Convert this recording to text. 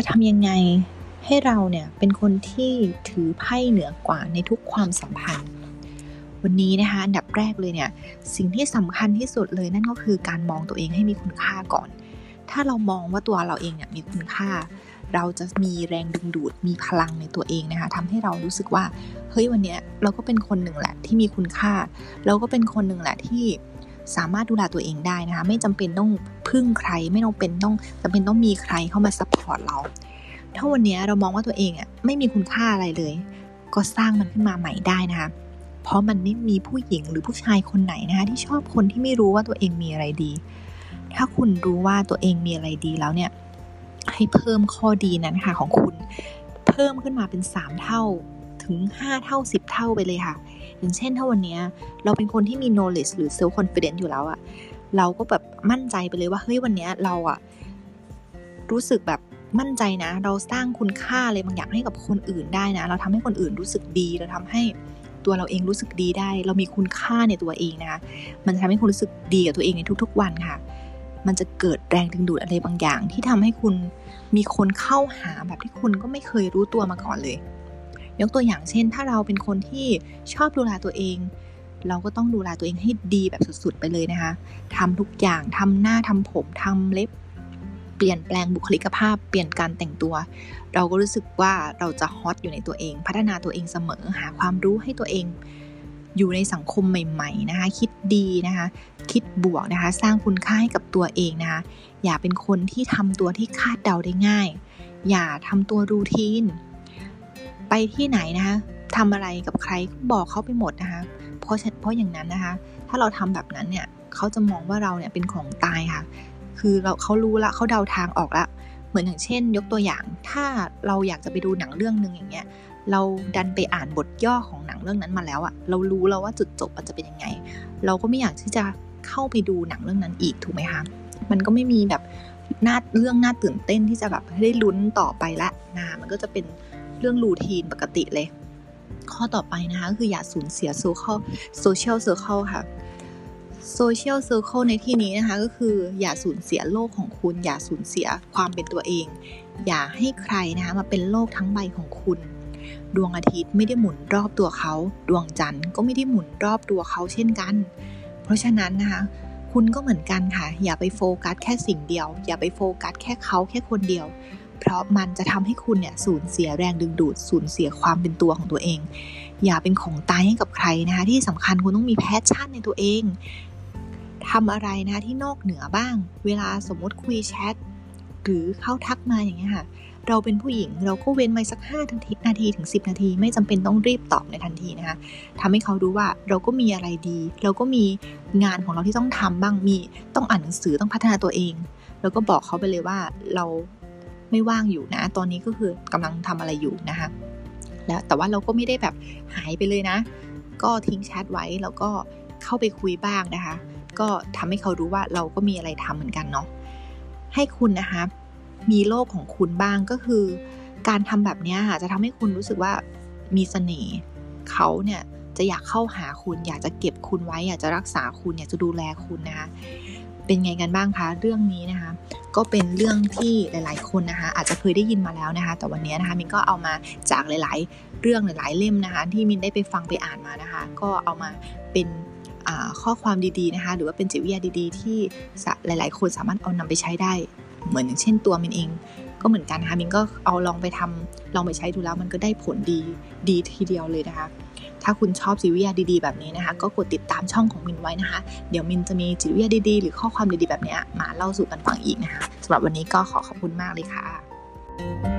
จะทำยังไงให้เราเนี่ยเป็นคนที่ถือไพ่เหนือกว่าในทุกความสัมพันธ์ วันนี้นะคะอันดับแรกเลยเนี่ยสิ่งที่สำคัญที่สุดเลยนั่นก็คือการมองตัวเองให้มีคุณค่าก่อน ถ้าเรามองว่าตัวเราเองเนี่ยมีคุณค่า เราจะมีแรงดึงดูดมีพลังในตัวเองนะคะทำให้เรารู้สึกว่าเฮ้ยวันนี้เราก็เป็นคนหนึ่งแหละที่มีคุณค่า เราก็เป็นคนหนึ่งแหละที่สามารถดูแลตัวเองได้นะคะไม่จำเป็นต้อง พึ่งใครไม่ต้องเป็นต้องจำเป็นต้องมีใครเข้ามา support เรา ถ้าวันนี้เรามองว่าตัวเองอะไม่มีคุณค่าอะไรเลย ก็สร้างมันขึ้นมาใหม่ได้นะคะเพราะมันไม่มีผู้หญิงหรือผู้ชายคนไหนนะคะที่ชอบคนที่ไม่รู้ว่าตัวเองมีอะไรดี ถ้าคุณรู้ว่าตัวเองมีอะไรดีแล้วเนี่ยให้เพิ่มข้อดีนั้นค่ะของคุณ เพิ่มขึ้นมาเป็น 3 เท่าถึง 5 เท่า 10 เท่าไปเลยค่ะ อย่างเช่นถ้าวันนี้เราเป็นคนที่มี knowledge หรือ self confidence อยู่แล้วอะ เราก็แบบมั่นใจไปเลยว่าเฮ้ยวันนี้เราอะรู้สึกแบบมั่นใจนะ เราสร้างคุณค่าอะไรบางอย่างให้กับคนอื่นได้นะ เราทำให้คนอื่นรู้สึกดีเราทำให้ตัวเราเองรู้สึกดีได้ เรามีคุณค่าในตัวเองนะคะมันจะทำให้คุณรู้สึกดีกับตัวเองในทุก ๆ วันค่ะ มันจะเกิดแรงดึงดูดอะไรบางอย่าง ที่ทำให้คุณมีคนเข้าหาแบบที่คุณก็ไม่เคยรู้ตัวมาก่อนเลย ยกตัวอย่างเช่น ถ้าเราเป็นคนที่ชอบดูแลตัวเอง เราก็ต้องดูแลตัวเองให้ดีแบบสุดๆไปเลยนะคะทำทุกอย่างทำหน้าทำผมทำเล็บ เปลี่ยนแปลงบุคลิกภาพ เปลี่ยนการแต่งตัว เราก็รู้สึกว่าเราจะฮอตอยู่ในตัวเอง พัฒนาตัวเองเสมอหาความรู้ให้ตัวเองอยู่ในสังคมใหม่ ๆ นะคะ คิดดีนะคะ คิดบวกนะคะ สร้างคุณค่าให้กับตัวเองนะคะ อย่าเป็นคนที่ทำตัวที่คาดเดาได้ง่าย อย่าทำตัวรูทีน ไปที่ไหนนะคะ ทำอะไรกับใครบอกเขาไปหมดนะคะ เพราะเพราะอย่างนั้นนะคะ ถ้าเราทำแบบนั้นเนี่ยเขาจะมองว่าเราเนี่ยเป็นของตายค่ะ คือเราเขารู้ละเขาเดาทางออกละเหมือนอย่างเช่น ยกตัวอย่าง ถ้าเราอยากจะไปดูหนังเรื่องหนึ่งอย่างเงี้ย เราดันไปอ่านบทย่อของหนังเรื่องนั้นมาแล้วอะเรารู้แล้วว่าจุดจบมันจะเป็นยังไง เราก็ไม่อยากที่จะเข้าไปดูหนังเรื่องนั้นอีกถูกไหมคะ มันก็ไม่มีแบบน่าเรื่องน่าตื่นเต้นที่จะแบบได้ลุ้นต่อไปละนะมันก็จะเป็นเรื่อง routine ปกติเลย ข้อต่อไปนะคะ คืออย่าสูญเสีย social social circle ค่ะ social circle ในที่นี้นะคะ ก็คืออย่าสูญเสียโลกของคุณ อย่าสูญเสียความเป็นตัวเอง อย่าให้ใครนะคะมาเป็นโลกทั้งใบของคุณ ดวงอาทิตย์ไม่ได้หมุนรอบตัวเขา ดวงจันทร์ก็ไม่ได้หมุนรอบตัวเขาเช่นกัน เพราะฉะนั้นนะคะคุณก็เหมือนกันค่ะ อย่าไปโฟกัสแค่สิ่งเดียว อย่าไปโฟกัสแค่เขาแค่คนเดียว เพราะมันจะทำให้คุณเนี่ยสูญเสียแรงดึงดูด สูญเสียความเป็นตัวของตัวเอง อย่าเป็นของตายให้กับใครนะคะที่สำคัญคุณต้องมี passion ในตัวเองทำอะไรนะที่นอกเหนือบ้าง เวลาสมมติคุยแชทหรือเข้าทักมาอย่างเงี้ยค่ะ เราเป็นผู้หญิงเราก็เว้นไว้สัก5นาทีถึง 10 นาที ไม่จำเป็นต้องรีบตอบในทันทีนะคะทำให้เขารู้ว่าเราก็มีอะไรดี เราก็มีงานของเราที่ต้องทำบ้างมี ต้องอ่านหนังสือต้องพัฒนาตัวเอง แล้วก็บอกเขาไปเลยว่าเรา ไม่ว่างอยู่นะ ตอนนี้ก็คือกำลังทำอะไรอยู่นะคะแล้วแต่ว่าเราก็ไม่ได้แบบหายไปเลยนะ ก็ทิ้งแชทไว้แล้วก็เข้าไปคุยบ้างนะคะ ก็ทำให้เขารู้ว่าเราก็มีอะไรทำเหมือนกันเนาะให้คุณนะคะมีโลกของคุณบ้างก็คือ การทำแบบนี้ค่ะจะทำให้คุณรู้สึกว่ามีเสน่ห์เขาเนี่ยจะอยากเข้าหาคุณ อยากจะเก็บคุณไว้ อยากจะรักษาคุณอยากจะดูแลคุณนะคะ เป็นไงกันบ้างคะเรื่องนี้นะคะ ก็เป็นเรื่องที่หลาย ๆ คนนะคะ อาจจะเคยได้ยินมาแล้วนะคะ แต่วันนี้นะคะมินก็เอามาจากหลาย ๆ เรื่องหลาย ๆ เล่มนะคะ ที่มินได้ไปฟังไปอ่านมานะคะ ก็เอามาเป็นข้อความดี ๆ นะคะ หรือว่าเป็นจิตวิทยาดี ๆ ที่หลาย ๆ คนสามารถเอานำไปใช้ได้ เหมือนอย่างเช่นตัวมินเอง ก็เหมือนกันนะคะมินก็เอาลองไปทำลองไปใช้ดูแล้วมันก็ได้ผลดีดีทีเดียวเลยนะคะ ถ้าคุณชอบจิตวิทยาดีๆแบบนี้นะคะ ก็กดติดตามช่องของมินไว้นะคะ เดี๋ยวมินจะมีจิตวิทยาดีๆ หรือข้อความดีๆแบบนี้มาเล่าสู่กันฟังอีกนะคะสำหรับวันนี้ก็ขอขอบคุณมากเลยค่ะ